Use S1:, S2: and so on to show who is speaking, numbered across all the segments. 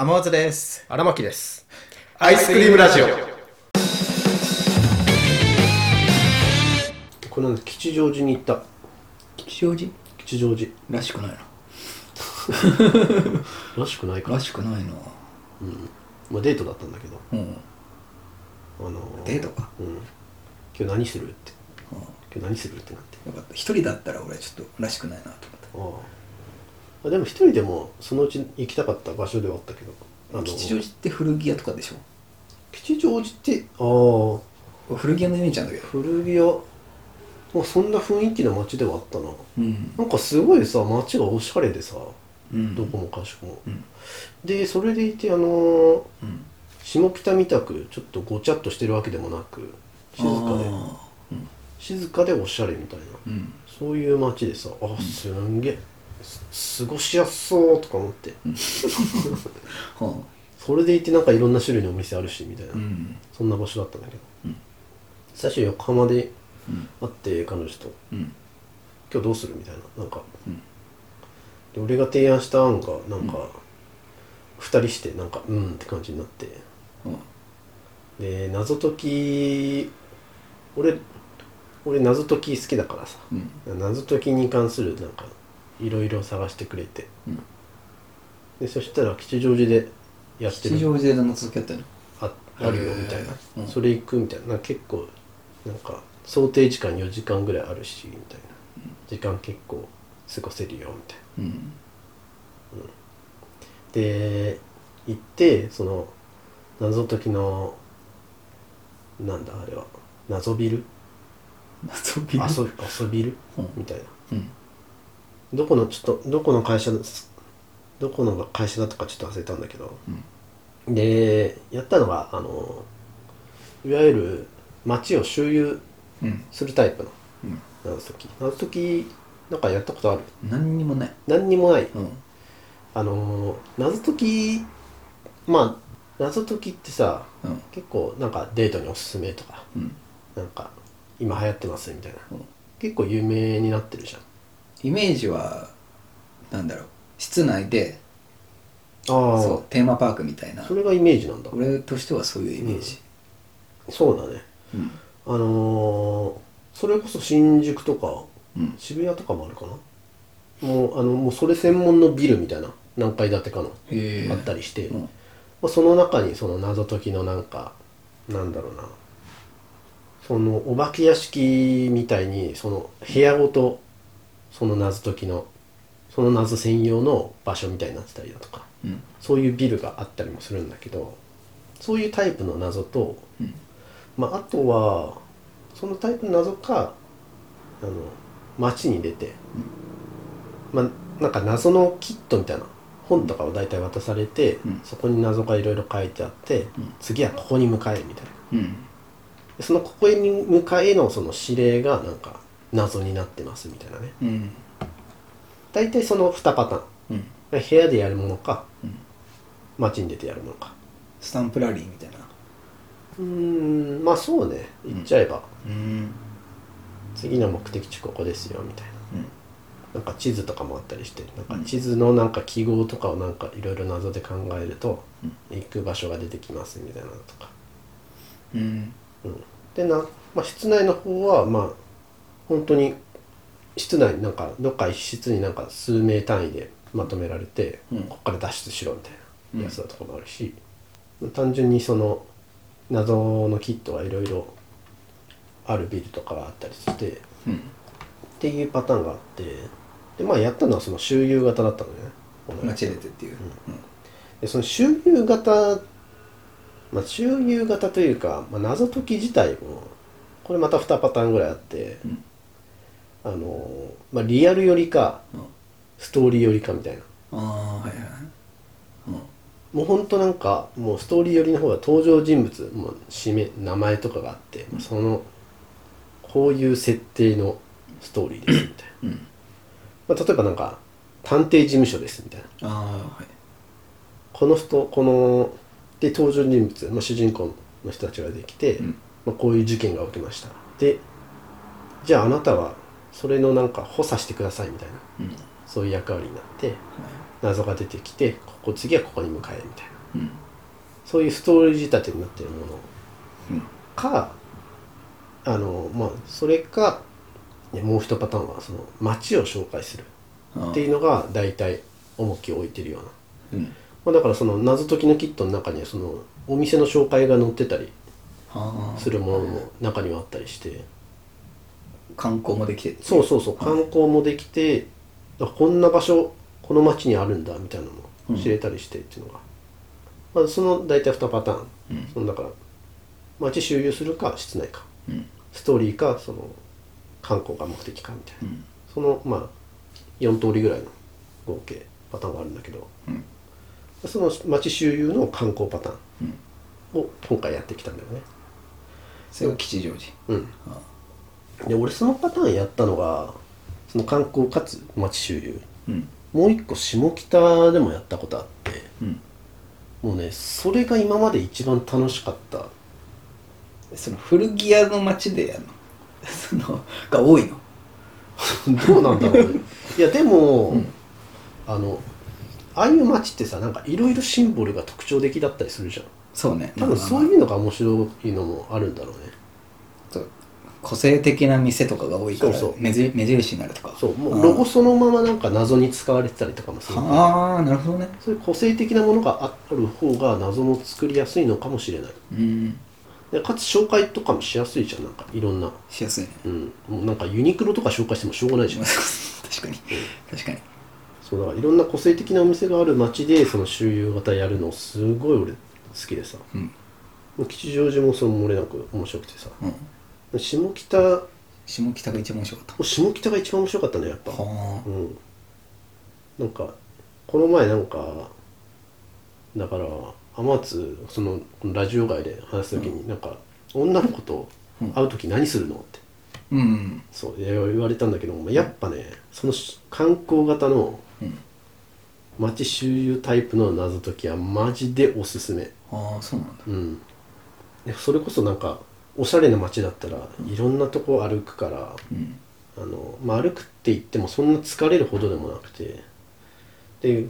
S1: 天松です。
S2: 荒牧です。
S1: アイスクリームラジオ。
S2: この間吉祥寺に行った。
S3: 吉祥寺？
S2: 吉祥寺。
S3: らしくない
S2: らしくないか。ら
S3: しくないな。
S2: まあ、デートだったんだけど。
S3: うん。
S2: あのー
S3: デートか？
S2: うん。今日何するって。
S3: うん。
S2: 今日何するってなって。
S3: よかった一人だったら俺ちょっとらしくないなと思っ
S2: ああでも一人でもそのうち行きたかった場所ではあったけど。あの
S3: た吉祥寺って古着屋とかでしょ？
S2: 吉祥寺ってああ
S3: 古着屋のイメージなんだけど。
S2: 古着屋。まあそんな雰囲気の街ではあったな。
S3: うん。
S2: なんかすごいさ街がおしゃれでさ、
S3: うん。
S2: どこもかしこも、
S3: うん。
S2: でそれでいてあのー
S3: うん。
S2: 下北みたくちょっとごちゃっとしてるわけでもなく静かで。
S3: あー。
S2: 静かでおしゃれみたいな、
S3: うん。
S2: そういう街でさあすんげえ。す過ごしやすそうとか思って、
S3: は
S2: それでいてなんかいろんな種類のお店あるしみたいな、
S3: あうん。
S2: そんな場所だったんだけど、
S3: うん。
S2: 最初横浜で
S3: うん。
S2: 会って彼女と。
S3: うん「
S2: 今日どうする?」みたいな。なんか、
S3: うん。
S2: で俺が提案した案がなんか、二人してなんかうんって感じになって。
S3: うん。
S2: で謎解き俺俺謎解き好きだからさ。
S3: うん。
S2: 謎解きに関するなんかいろいろ探してくれて。
S3: うん。
S2: でそしたら吉祥寺でやってる。
S3: 吉祥寺で謎解きやったの？
S2: ああるよみたいな、
S3: うん。
S2: それ行くみたいな。結構なんか想定時間4時間ぐらいあるしみたいな。時間結構過ごせるよみたいな。
S3: うん。
S2: で行ってその謎解きのなんだあれは。謎ビル？
S3: 謎解き
S2: 遊遊びる？
S3: うん。
S2: みたいな。
S3: うん
S2: どこのちょっとどこの会社どこの会社だとかちょっと忘れたんだけど、でやったのがあのいわゆる街を周遊
S3: うん。
S2: するタイプの
S3: うん。
S2: 謎解き。謎解きなんかやったことある？
S3: 何にもない。
S2: 何にもない。
S3: うん。
S2: あの謎解きまあ謎解きってさ
S3: うん。
S2: 結構なんかデートにおすすめとか
S3: うん。
S2: なんか今流行ってますみたいな、
S3: うん。
S2: 結構有名になってるじゃん
S3: イメージはなんだろう室内で
S2: ああ
S3: そうテーマパークみたいな。
S2: それがイメージなんだ。
S3: 俺としてはそういうイメージ。
S2: そうだね。
S3: うん。
S2: あのーそれこそ新宿とか
S3: うん。
S2: 渋谷とかもあるかな？もうあのもうそれ専門のビルみたいな何階建てかのあったりして、
S3: うん。
S2: まあ、その中にその謎解きのなんかなんだろうな。そのお化け屋敷みたいにその部屋ごとその謎解きのその謎専用の場所みたいになってたりだとか
S3: うん。
S2: そういうビルがあったりもするんだけどそういうタイプの謎と、
S3: うん。
S2: まあ、あとはそのタイプの謎かあの街に出て、まあなんか謎のキットみたいな本とかを大体渡されて、
S3: うん。
S2: そこに謎がいろいろ書いてあって、
S3: うん。
S2: 次はここに向かえみたいな。そのここに向かえのその指令がなんか謎になってますみたいなね。
S3: うん。
S2: 大体その2パターン。
S3: うん。
S2: 部屋でやるものか、
S3: うん。
S2: 街に出てやるものか。
S3: スタンプラリーみたいな。
S2: うーんまあそうね。言っちゃえば、
S3: うん。
S2: 次の目的地ここですよみたいな。
S3: うん。
S2: なんか地図とかもあったりしてなんか地図のなんか記号とかをなんかいろいろ謎で考えると、行く場所が出てきますみたいなのとか、
S3: うん。
S2: うん、でな、まあ、室内の方はまあ本当に室内になんかどっか一室になんか数名単位でまとめられて、
S3: うん。
S2: ここから脱出しろみたいなやつだとかもあるし、単純にその謎のキットがいろいろあるビルとかがあったりして
S3: うん。
S2: っていうパターンがあってでまあやったのはその周遊型だったのね。この
S3: 街へ出てっていう。
S2: でその周遊型まあ周遊型というか、まあ、謎解き自体もこれまた2パターンぐらいあって、
S3: うん
S2: あのまあリアルよりか
S3: うん。
S2: ストーリーよりかみたいな。
S3: ああはいはいうん。
S2: もうほんとなんかもうストーリー寄りの方が登場人物もう氏名名前とかがあって、そのこういう設定のストーリーですみたいな、
S3: うん。
S2: まあ、例えばなんか探偵事務所ですみたいな。
S3: ああはい。
S2: この人こので登場人物、まあ、主人公の人たちが出てきて、
S3: うん。
S2: まあ、こういう事件が起きました。でじゃああなたはそれのなんか補佐してくださいみたいな。
S3: うん。
S2: そういう役割になって謎が出てきてここ次はここに向かえみたいな。
S3: うん。
S2: そういうストーリー仕立てになってるもの。
S3: うん。
S2: かあのまあそれかねもう一パターンはその街を紹介する
S3: あ
S2: っていうのが大体重きを置いてるような、
S3: うん。
S2: まあ、だからその謎解きのキットの中にはそのお店の紹介が載ってたり
S3: あ。
S2: するものも中にはあったりして
S3: 観光もできて
S2: そうそうそう。観光もできてあこんな場所この町にあるんだみたいなのも知れたりしてっていうのが、まあ、その大体2パターン、
S3: うん。
S2: そのだから町周遊するか室内か。
S3: うん。
S2: ストーリーかその観光が目的かみたいな、
S3: うん。
S2: そのまあ4通りぐらいの合計パターンがあるんだけど。
S3: うん。
S2: その町周遊の観光パター
S3: うん。
S2: ンを今回やってきたんだよね。
S3: それが吉祥寺。
S2: うん。
S3: あ
S2: で俺そのパターンやったのがその観光かつ町周遊。
S3: うん。
S2: もう一個下北でもやったことあって。
S3: うん。
S2: もうねそれが今まで一番楽しかった。
S3: その古着屋の街でやるの？そのが多いの？
S2: どうなんだろうね。いやでも、あのああいう街ってさなんかいろいろシンボルが特徴的だったりするじゃん。
S3: そうね。
S2: 多分そういうのが面白いのもあるんだろうね
S3: 個性的な店とかが多いから
S2: そうそう。
S3: 目じ目印になるとか。
S2: そう。もうロゴそのままなんか謎に使われてたりとかもする
S3: ああなるほどね。
S2: そういう個性的なものがある方が謎も作りやすいのかもしれない。
S3: うん。
S2: でかつ紹介とかもしやすいじゃんなんかいろんな。
S3: しやすいね。
S2: うん。もうなんかユニクロとか紹介してもしょうがないじゃん。
S3: 確かに。確かに。
S2: そうだからいろんな個性的なお店がある街でその周遊型やるのすごい俺好きでさ。
S3: うん。
S2: 吉祥寺もその漏れなく面白くてさ。
S3: うん
S2: 下北。も
S3: 下北が一番面白かっ
S2: う下北が一番面白かったねやっぱ。
S3: たは
S2: うん。なんかこの前なんかだから天津そのラジオ外で話す時になんか、女の子と会う時何するのって。
S3: あうん。
S2: そう言われたんだけどもやっぱねその観光型の
S3: うん。
S2: 街周遊タイプの謎解きはマジでおすすめ。
S3: ああそうなんだ。
S2: うん。でそれこそなんかおしゃれな街だったらいろんなとこ歩くから
S3: うん。
S2: あの、まあ、歩くって言ってもそんな疲れるほどでもなくてで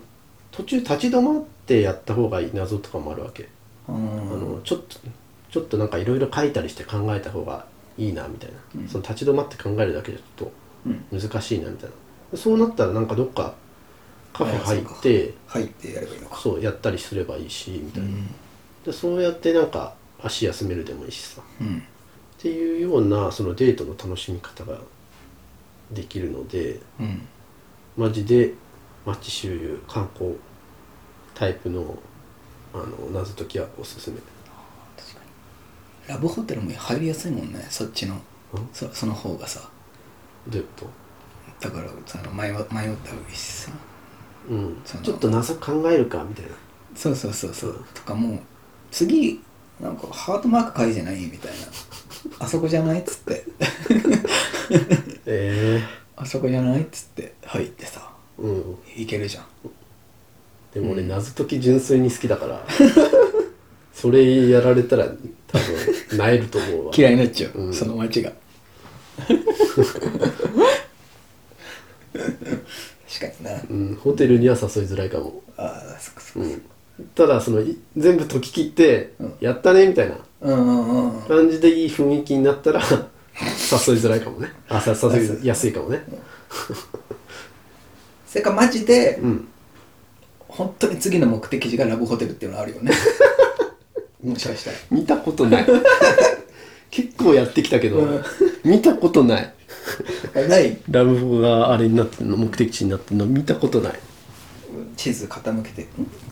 S2: 途中立ち止まってやった方がいい謎とかもあるわけ。
S3: あ
S2: あのちょっとちょっとなんかいろいろ書いたりして考えた方がいいなみたいな、その立ち止まって考えるだけじゃちょっ
S3: うん。
S2: と難しいなみたいな。そうなったらなんかどっかカフェ入って
S3: 入ってやればいいのか。
S2: そうやったりすればいいしみたいな、
S3: うん。
S2: でそうやってなんか足休めるでもいいしさ。
S3: うん。
S2: っていうようなそのデートの楽しみ方ができるので
S3: うん。
S2: マジで街周遊観光タイプのあの謎解きはおすすめ。
S3: 確かに。ラブホテルも入りやすいもんねそっちの。
S2: うん？
S3: そその方がさ。
S2: どういうこと？
S3: だからその迷わ迷った方がいいしさ。
S2: うん。ちょっと謎考えるかみたいな。
S3: そうそうそうそう。とかもう次なんかハートマーク書いてないみたいな。あそこじゃないっつって。
S2: え
S3: あそこじゃないっつって。入ってさ。
S2: えうん。
S3: いけるじゃん。
S2: でも俺謎解き純粋に好きだから それやられたら多分なえると思うわ。
S3: 嫌いになっちゃう、
S2: うん。
S3: その街が。確かにな。
S2: うん、ホテルには誘いづらいかも。
S3: ああそっかそっか。
S2: うんただそのい全部解き切って、
S3: うん。
S2: やったねみたいな。感じでいい雰囲気になったら 誘いづらいかもね。あさ誘いやすいかもね。
S3: それかマジで
S2: うん。
S3: 本当に次の目的地がラブホテルっていうのあるよね。もしかしたら。
S2: 見たことない。結構やってきたけど、
S3: うん。
S2: 見たことない。
S3: あない？
S2: ラブホがあれになってるの目的地になってるの見たことない。
S3: 地図傾けて「ん？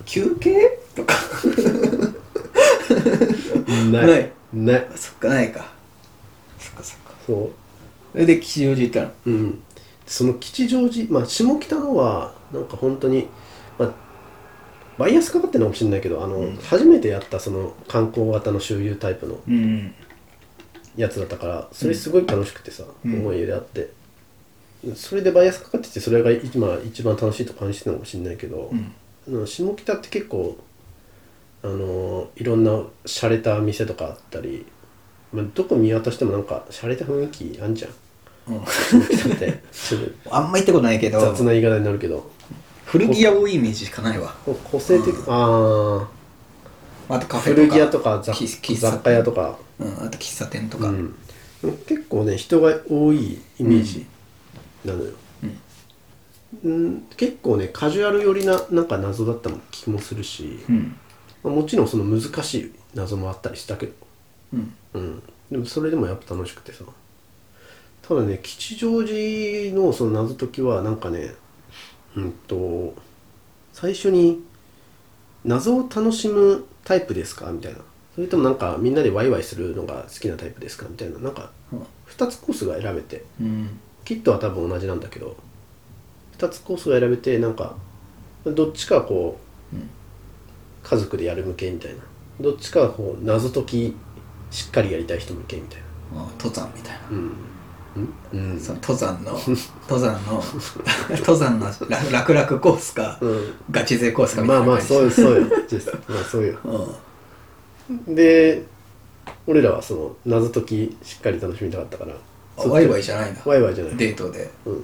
S3: 休憩?」とか？
S2: ない。
S3: ない。
S2: ない。
S3: そっかないか。そっかそっか。
S2: そ
S3: それで吉祥寺行ったの？
S2: ううん。その吉祥寺まあ下北のはなんか本当にまあバイアスかかってるのかもしれないけどあの、初めてやったその観光型の周遊タイプの
S3: うん
S2: やつだったからそれすごい楽しくてさ、
S3: うん。
S2: 思い入れあって。それでバイアスかかっててそれが今一番楽しいと感じてるのかもしれないけど、
S3: うん
S2: 下北って結構あのいろんな洒落た店とかあったり、まあ、どこ見渡してもなんか洒落た雰囲気あんじゃん。
S3: うん。
S2: 下北って
S3: あんま行ったことないけ
S2: と
S3: ど。
S2: 雑な言い方になるけど。
S3: 古着屋多いイメージしかないわ。
S2: こ個性的、あ
S3: あとカ
S2: あ
S3: フェとか。
S2: 古着屋とか雑雑貨屋とか。
S3: うん、あと喫茶店とか、
S2: うん、結構ね人が多いイメージなのよ、うん結構ねカジュアル寄りななんか謎だった気もするし、
S3: うん。
S2: まあもちろんその難しい謎もあったりしたけど、
S3: うん。
S2: うん、でもそれでもやっぱ楽しくてさ。ただね吉祥寺のその謎解きはなんかねうんと最初に謎を楽しむタイプですか？みたいな。それともなんかみんなでワイワイするのが好きなタイプですか？みたいな。なんか2つコースが選べて。
S3: うん。
S2: キットは多分同じなんだけど2つコースが選べてなんかどっちかはこう、
S3: うん。
S2: 家族でやる向けみたいな。どっちかはこう謎解きしっかりやりたい人向けみたいな。
S3: あ登山みたいな、
S2: うん。うん。
S3: その登山の登山の 登山の楽楽々コースか、
S2: うん。
S3: ガチ勢コースかみた
S2: まあまあ
S3: いな感じ
S2: そうよそうよ。まあそうよ。
S3: うん。
S2: で俺らはその謎解きしっかり楽しみたかったから
S3: あワイワイじゃないんだ。
S2: ワイワイじゃない。
S3: デートで。
S2: うん。
S3: うん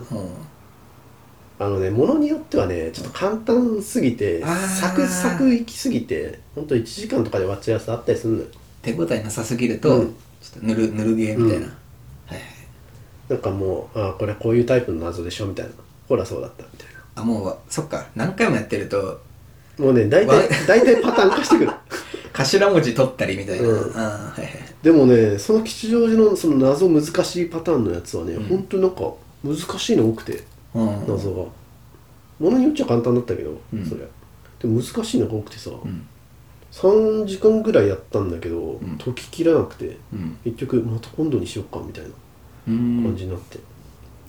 S2: あのねものによってはねちょっと簡単すぎてサクサクいきすぎてほんと1時間とかで終わっちゃうやつあったりするのよ。
S3: 手応えなさすぎると、
S2: うん。
S3: ちょっとぬるぬるゲーみたいな、
S2: うん。
S3: はいはい。
S2: なんかもうあーこれこういうタイプの謎でしょみたいな。ほらそうだったみたい
S3: あもうそっか。何回もやってると
S2: なもうね大
S3: わ
S2: 体 大体パターン化してくる。
S3: 頭文字取ったりみたいな、
S2: うん。でもねその吉祥寺のその謎難しいパターンのやつはね、
S3: うん。
S2: ほんとなんか難しいの多くて。
S3: うん
S2: 謎が。ものによっちゃ簡単だったけど、
S3: うん。
S2: そりゃでも難しいのが多くてさ、
S3: うん。
S2: 3時間ぐらいやったんだけど、
S3: ん。
S2: 解ききらなくて
S3: うん。
S2: 結局また今度にしようかみたいな
S3: うん。
S2: 感じになって、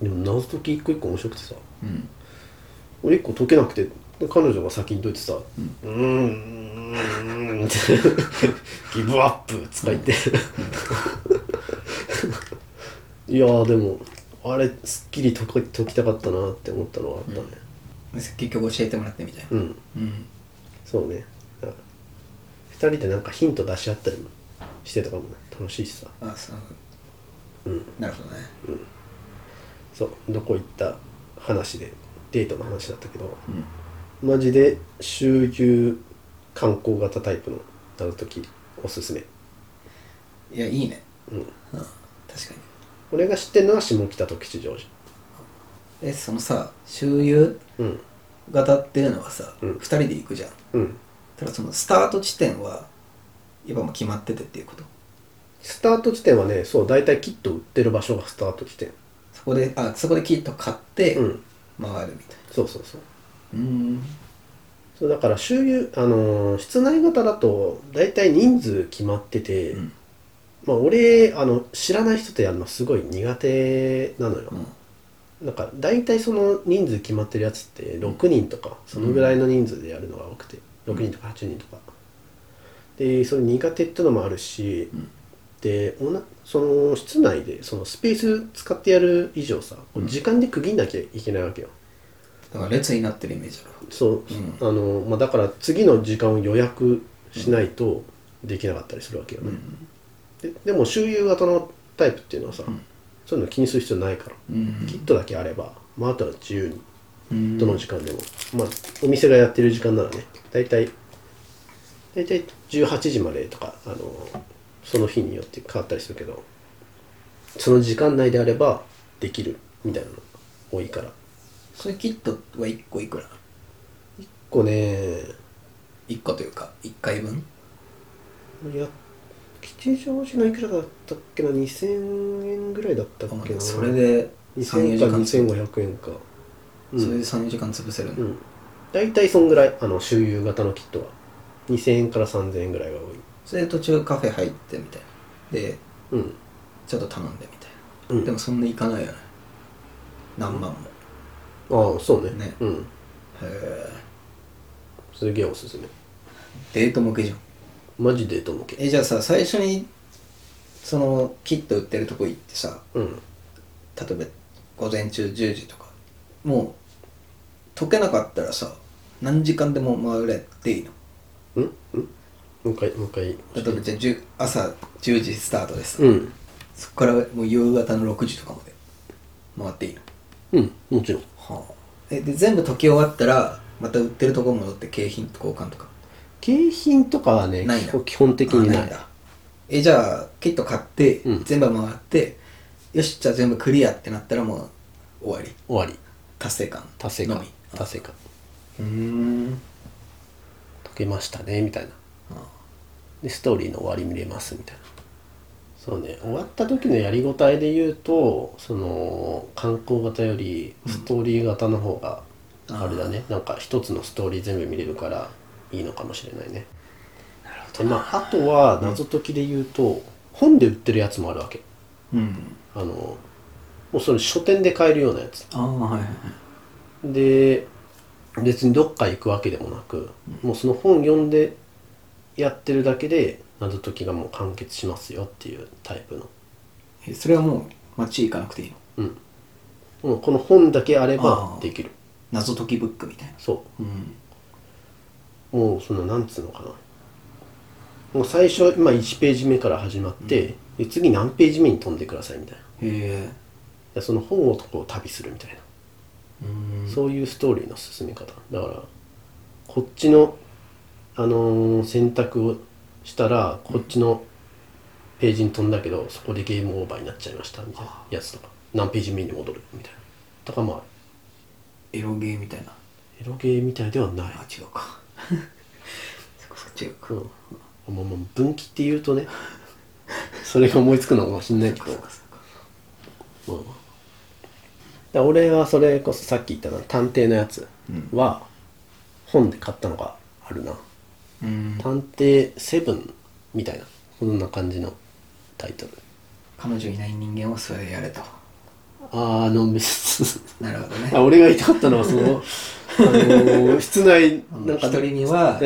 S2: でも謎解き一個一個面白くてさ
S3: うん。
S2: 俺一個解けなくてで彼女が先に解いてさ「うーんうーん」って「ギブアップ」とか言って。いやーでもあれすっきり解き解きたかったなって思ったのはあったね。
S3: 結局教えてもらってみたいな。
S2: うん、
S3: うん。
S2: そうね。だから二人でなんかヒント出し合ったりもしてたかもね。楽しいしさ。
S3: あそう。
S2: うん。
S3: なるほどね。
S2: そう。どこ行った話でデートの話だったけど
S3: うん。
S2: マジで周遊観光型タイプの謎解きおすすめ。
S3: いやいいね。
S2: うん。
S3: うん。確かに
S2: 俺が知ってるのは下北と吉祥寺。
S3: えそのさ周遊
S2: うん。
S3: 型っていうのはさ、
S2: うん。
S3: 二人で行くじゃん。
S2: うん。
S3: ただそのスタート地点はやっぱもう決まっててっていうこと？
S2: スタート地点はねそう大体キット売ってる場所がスタート地点。
S3: そこであそこでキット買って
S2: うん。
S3: 回るみたい
S2: そうそうそう。
S3: なうん。
S2: そうだから周遊あのー室内型だと大体人数決まってて、
S3: うん
S2: まあ俺あの知らない人とやるのすごい苦手なのよ、
S3: うん。
S2: なんか大体その人数決まってるやつって6人とかそのぐらいの人数でやるのが多くて、6人とか8人とか。でそれ苦手ってのもあるし、
S3: ん。
S2: でおなその室内でそのスペース使ってやる以上さ、時間で区切んなきゃいけないわけよ。
S3: だから列になってるイメージだろ
S2: そう、あのまあ、だから次の時間を予約しないとできなかったりするわけよね、ででも周遊型のタイプっていうのはさ、そういうの気にする必要ないから、
S3: うん。
S2: キットだけあれば、まあ、あとは自由に
S3: うん。
S2: どの時間でも、まあお店がやってる時間ならね大体大体18時までとかあのその日によって変わったりするけどその時間内であればできるみたいなのが多いから。
S3: それキットは1個いくら？
S2: 結構ね
S3: 1個というか1回分？
S2: いや吉祥寺のいくらだったっけな？2000円ぐらいだったっけな？
S3: それで
S2: 2000
S3: 34
S2: 円か
S3: 時間潰
S2: 2500円か。
S3: それで34時間潰せるの、
S2: うん。大体そんぐらい。あの周遊型のキットは。2000円から3000円ぐらいが多い。
S3: それで途中カフェ入ってみたいな。で
S2: うん。
S3: ちょっと頼んでみたいな、
S2: うん。
S3: でもそんないかないよね。何万も、
S2: ああそうね。
S3: ね。
S2: うん。
S3: へえ
S2: すげえおすすめ。
S3: デート向けじゃん
S2: マジデート向け
S3: えじゃあさ最初にそのキット売ってるとこ行ってさ
S2: うん。
S3: 例えば午前中10時とかもう解けなかったらさ何時間でも回れていいの？
S2: うん？うん？もう一回もう一回。
S3: 例えばじゃあ10朝10時スタートです、
S2: うん。
S3: そこからもう夕方の6時とかまで回っていいの？
S2: うんもちろん。
S3: はあ。えで全部解き終わったらまた売ってるとこ戻って景品と交換とか
S2: 景品とかはね
S3: ない
S2: 基本的にない
S3: だえじゃあキット買って、
S2: うん。
S3: 全部回ってよしじゃあ全部クリアってなったらもう終わり。
S2: 終わり。
S3: 達成感。
S2: 達成感。
S3: のみ。
S2: 達成感。
S3: うーん。
S2: 解けましたねみたいな。でストーリーの終わり見れますみたいな。そうね。終わった時のやりごたえで言うとその観光型よりストーリー型の方があれだね、なんか一つのストーリー全部見れるからいいのかもしれないね。
S3: なるほ
S2: でまああとは謎解きで言うと、本で売ってるやつもあるわけ。
S3: うん。
S2: あのもうそれ書店で買えるようなやつ。
S3: ああはいはいはい。
S2: で別にどっか行くわけでもなく、もうその本読んでやってるだけで謎解きがもう完結しますよっていうタイプの、
S3: えそれはもう街行かなくていいの？
S2: うん、もうこの本だけあればできる。
S3: 謎解きブックみたいな。
S2: そ
S3: う。ん。
S2: うもうそのなんつうのかな。もう最初、まあ、1ページ目から始まって、で次何ページ目に飛んでくださいみたいな。
S3: へえ。
S2: でその本をこう旅するみたいな。
S3: うん。
S2: そういうストーリーの進め方。だからこっちの、あのー選択をしたらこっちのページに飛んだけどそこでゲームオーバーになっちゃいましたみたいなやつとか。何ページ目に戻るみたいな。とかもある。
S3: エロゲーみたいな。
S2: エロゲーみたいではない。
S3: あ違うかそこそこ違うか
S2: うんもうもう分岐って言うとねそれが思いつくのかもしんないけど。
S3: そうかそうか
S2: うんだから俺はそれこそさっき言ったな探偵のやつは本で買ったのがあるな、
S3: うん。
S2: 探偵セブンみたいな。そんな感じのタイトル。
S3: 彼女いない人間をそれやれと。
S2: あーあの別に
S3: なるほどね。
S2: あ俺が言いたかったのはその、あのー室内なんか
S3: 一人には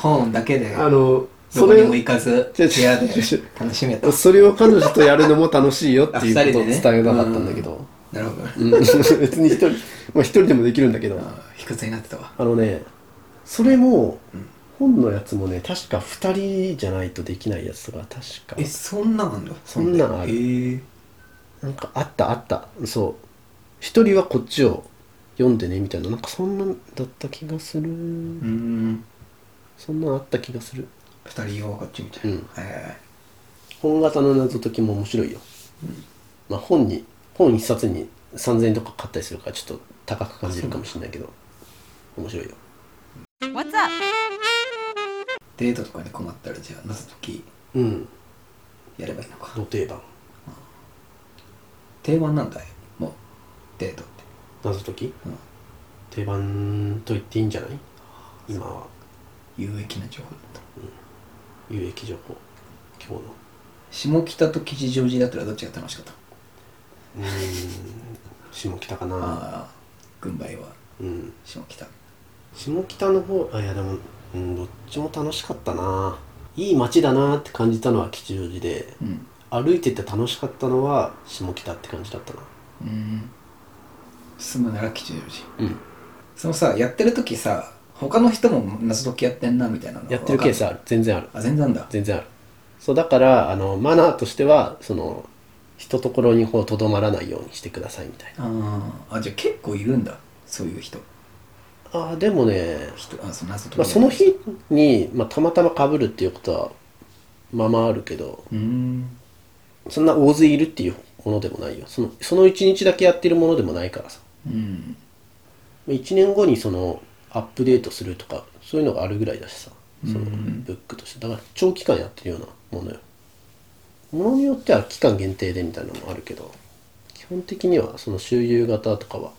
S3: 本だけで
S2: あの
S3: どこにも
S2: それ
S3: 行かず部屋で 楽しめと
S2: それを彼女とやるのも楽しいよっていうことを伝えなかったんだけど、
S3: なるほど。
S2: 別に一人まあ一人でもできるんだけど。
S3: あ卑屈になってたわ。
S2: あのねそれも、本のやつもね確か2人じゃないとできないやつとか確か。
S3: えそんなんあんだ
S2: そんなんある。
S3: へえ
S2: なんかあったあった。そう。一人はこっちを読んでねみたいな。なんかそんなんだった気がする。
S3: うん。
S2: そんなんあった気がする。
S3: 二人用こっちみたいな、
S2: うん。
S3: へ
S2: 本型の謎解きも面白いよ、まあ本に本一冊に3000円とか買ったりするからちょっと高く感じるかもしれないけど面白いよ。
S4: What's up?
S3: えデートとかに困ったらじゃあ謎解き
S2: うん。
S3: やればいいのか。
S2: ど定番。
S3: 定番なんだよもうデート
S2: 謎解き、
S3: うん。
S2: 定番と言っていいんじゃない？今は。
S3: 有益な情報だった。
S2: 有益情報。今日の。
S3: 下北と吉祥寺だったらどっちが楽しかった？
S2: うーん。下北かな。
S3: 軍配は。
S2: うん。
S3: 下北。
S2: 下北の方あいやでも、うん、どっちも楽しかったな。いい街だなって感じたのは吉祥寺で。
S3: うん。
S2: 歩いてて楽しかったのは下北って感じだったな。
S3: うん住むなら吉祥寺
S2: うん。
S3: そのさやってる時さ他の人も謎解きやってんなみたいなの
S2: やってるケース
S3: あ
S2: ある。全然ある。
S3: あ全然あんだ。
S2: 全然ある。そうだからあのマナーとしてはその一ところにこうとどまらないようにしてくださいみたいな。
S3: あー。あじゃあ結構いるんだ。そういう人。
S2: あーでもね、
S3: 人あそ
S2: まあ、その日に、まあ、たまたま被るっていうことはまあまああるけど
S3: うーん。
S2: そんな大勢いるっていうものでもないよ。そのその1日だけやってるものでもないからさ
S3: うん。
S2: 1年後にそのアップデートするとかそういうのがあるぐらいだしさ。その
S3: うん
S2: ブックとして。だから長期間やってるようなものよ。ものによっては期間限定でみたいなのもあるけど基本的にはその周遊型とかは。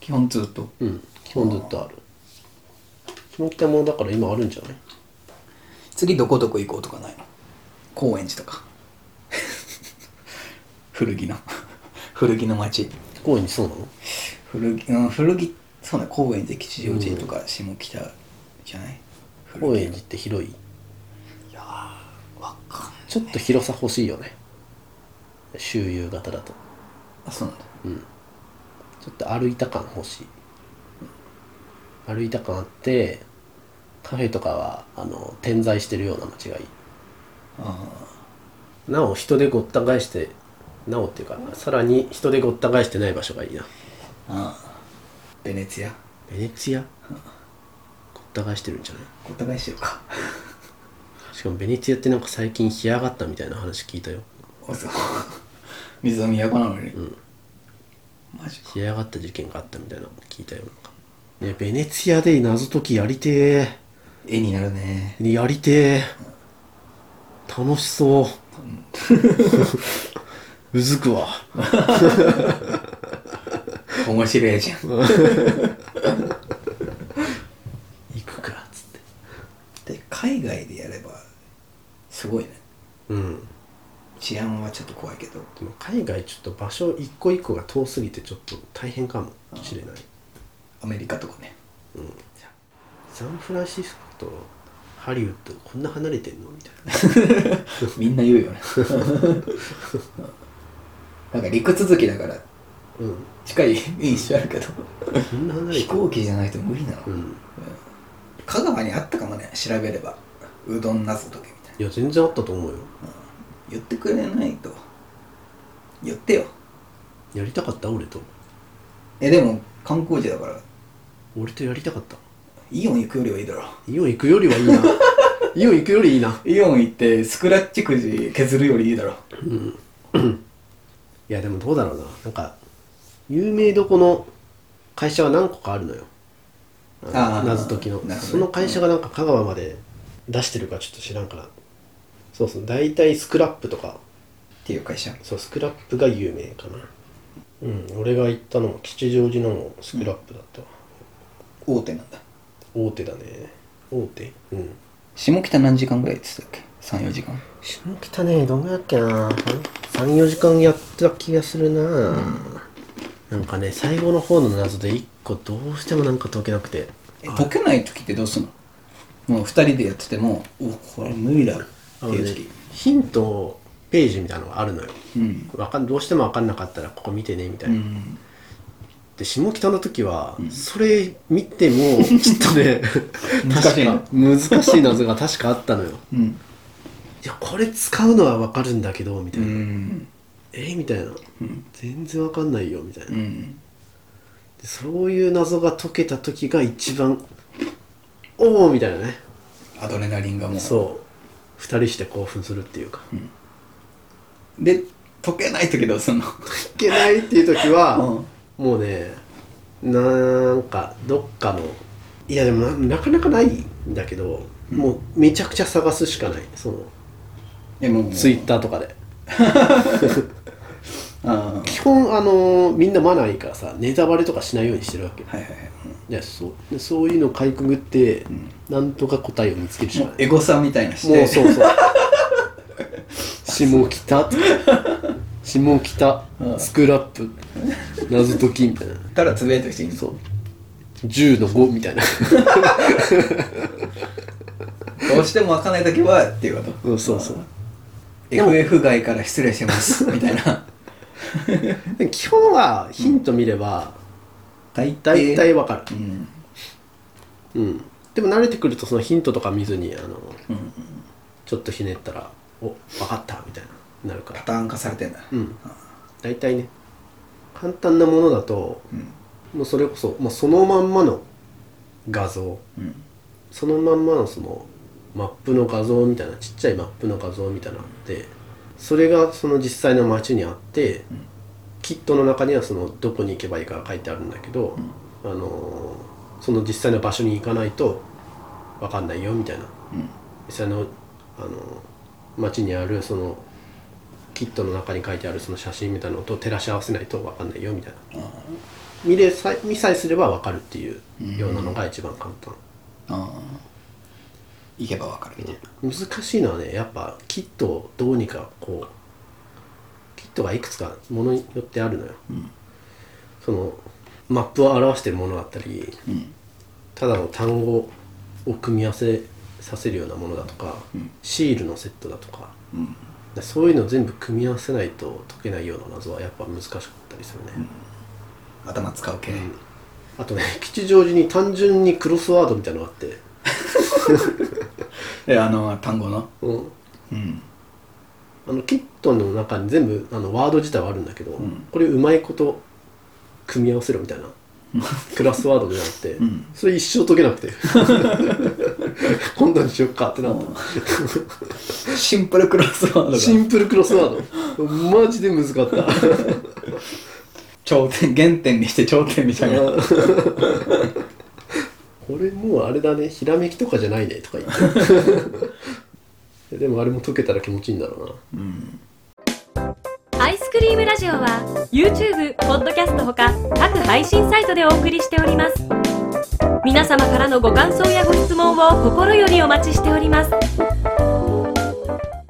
S3: 基本ずっと。
S2: うん。基本ずっとある。下北もだから今あるんじゃない？
S3: 次どこどこ行こうとかないの？高円寺とか。古着の。古着の街。
S2: 高円寺そうなの？
S3: 古着、うん、古着そうね高円寺吉祥寺とか下北じゃない？
S2: 高円寺って広い？
S3: いやーわかんない。
S2: ちょっと広さ欲しいよね。周遊型だと。
S3: あそうなんだ。
S2: ちょっと歩いた感欲しい。歩いた感あってカフェとかはあの点在してるような街がいい。
S3: あ
S2: なお人でごった返してなおっていうかさらに人でごった返してない場所がいいな
S3: ああベネツィア？
S2: ベネツィアごった返してるんじゃない
S3: ごった返してるか。
S2: しかもベネツィアってなんか最近干上がったみたいな話聞いたよ。
S3: あそう。水の都なのに、マジか。
S2: 干上がった事件があったみたいなの聞いたよ。なんか。ねベネツィアで謎解きやりて
S3: 絵になるね。
S2: えやりてえ。楽しそう。う ずくわ
S3: 面白いじゃん。
S2: 行くかっつって。
S3: で海外でやればすごいね。
S2: うん。
S3: 治安はちょっと怖いけど。
S2: でも海外ちょっと場所一個一個が遠すぎてちょっと大変かも。しれない。
S3: アメリカとかね。
S2: サンフランシスコとハリウッドこんな離れてんのみたいな。
S3: みんな言うよね。なんか陸続きだから
S2: うん。
S3: 近い印象あるけど。
S2: こんな離れ
S3: 飛行機じゃないと無理なの、
S2: うん。
S3: 香川にあったかもね調べれば。うどん謎解けみたいな。い
S2: や全然あったと思うよ。
S3: 言ってくれないと。言ってよ。
S2: やりたかった？俺と。
S3: えでも観光地だから。
S2: 俺とやりたかった。
S3: イオン行くよりはいいだろ。
S2: イオン行くよりはいいな。イオン行くよりいいな。
S3: イオン行ってスクラッチくじ削るよりいいだろ。
S2: いやでもどうだろうな。なんか有名どこの会社は何個かあるのよ。
S3: あー
S2: 謎解きの、
S3: ね。
S2: その会社がなんか香川まで出してるかちょっと知らんから。そうそう。大体スクラップとか。
S3: っていう会社。
S2: そうスクラップが有名かな。うん。俺が行ったのも吉祥寺のもスクラップだったわ、
S3: 大手なんだ。
S2: 大手だね。大手。うん。
S3: 下北何時間ぐらいって言ってたっけ？34時間。
S2: 下北ねどんぐらいだっけな。34時間やった気がするな、なんかね最後の方の謎で1個どうしてもなんか解けなくて。
S3: え解けない時ってどうすんの？もう2人でやっててもおこれ無理だっていう時
S2: ヒントページみたいなのがあるのよ、
S3: うん。
S2: わかんどうしても分かんなかったらここ見てねみたいうな、
S3: ん。
S2: で下北の時は、それ見てもちょっとね
S3: 難しい
S2: 難しい謎が確かあったのよ。
S3: うん。
S2: いやこれ使うのは分かるんだけどみた
S3: う
S2: いな、
S3: ん
S2: え？みたいな、全然分かんないよみたいな、
S3: うん。
S2: でそういう謎が解けた時が一番おおみたいなね。
S3: アドレナリンがもう。
S2: そう。二人して興奮するっていうか、
S3: で解けない時どうすんの？
S2: いけないっていう時は、
S3: うん。
S2: もうねなんかどっかのいやでもななかなかないんだけど、もうめちゃくちゃ探すしかない。その
S3: でも
S2: ツイッターとかで
S3: あ
S2: 基本あのみんなマナーいいからさネタバレとかしないようにしてるわけ。
S3: いはいはい。
S2: いやそう。でそういうのをかいくぐって、なんとか答えを見つけるしかない
S3: もう。エゴサみたいなして
S2: もうそうそう。下北。とか下北。
S3: うん。
S2: スクラップ。謎解きみたいな。
S3: たらつぶやいてほしい
S2: そう。10の5みたいな。
S3: どうしても分かんない時はっていうこと？
S2: うんそうそう
S3: FF 外から失礼します みたいな。
S2: で基本はヒント見れば
S3: 大
S2: 大体わかる。
S3: うん。
S2: うん。でも慣れてくるとそのヒントとか見ずにあの
S3: うん。
S2: ちょっとひねったら「お分かった」みたいななるから。
S3: パターン化されてんだ。
S2: うん。大体ね簡単なものだと
S3: うん。
S2: もうそれこそもうそのまんまの画像。
S3: うん。
S2: そのまんまのそのマップの画像みたいなちっちゃいマップの画像みたいなのあってそれがその実際の街にあって、キットの中にはそのどこに行けばいいかが書いてあるんだけど、あのーその実際の場所に行かないと分かんないよみたいな。
S3: うん。
S2: 実際の、あのー街にあるそのキットの中に書いてあるその写真みたいなのと照らし合わせないと分かんないよみたいな。見れさ見さえすれば分かるっていうようなのが一番簡単。
S3: 行けば分かるみたいな。
S2: 難しいのはね。やっぱキットをどうにかこうキットがいくつかものによってあるのよ、そのマップを表してるものだったり、ただの単語を組み合わせさせるようなものだとか、シールのセットだとか,、そういうのを全部組み合わせないと解けないような謎はやっぱ難しかったりするね、
S3: 頭使う系。
S2: あとね吉祥寺に単純にクロスワードみたいなのがあって
S3: であの単語の？
S2: うん。
S3: うん。
S2: あのキットの中に全部あのワード自体はあるんだけど、
S3: ん。
S2: これうまいこと組み合わせろみたいな クラスワードでなって、
S3: ん。
S2: それ一生解けなくて。今度にしよっかってなった、
S3: シンプルクロスワードが。
S2: シンプルクロスワード。マジで難かった。
S3: 頂点原点にして頂点みたいな
S2: これもうあれだね。ひらめきとかじゃないね。とか言って。でもあれも解けたら気持ちいいんだろうな。
S4: アイスクリームラジオは YouTube、ポッドキャストほか各配信サイトでお送りしております。皆様からのご感想やご質問を心よりお待ちしております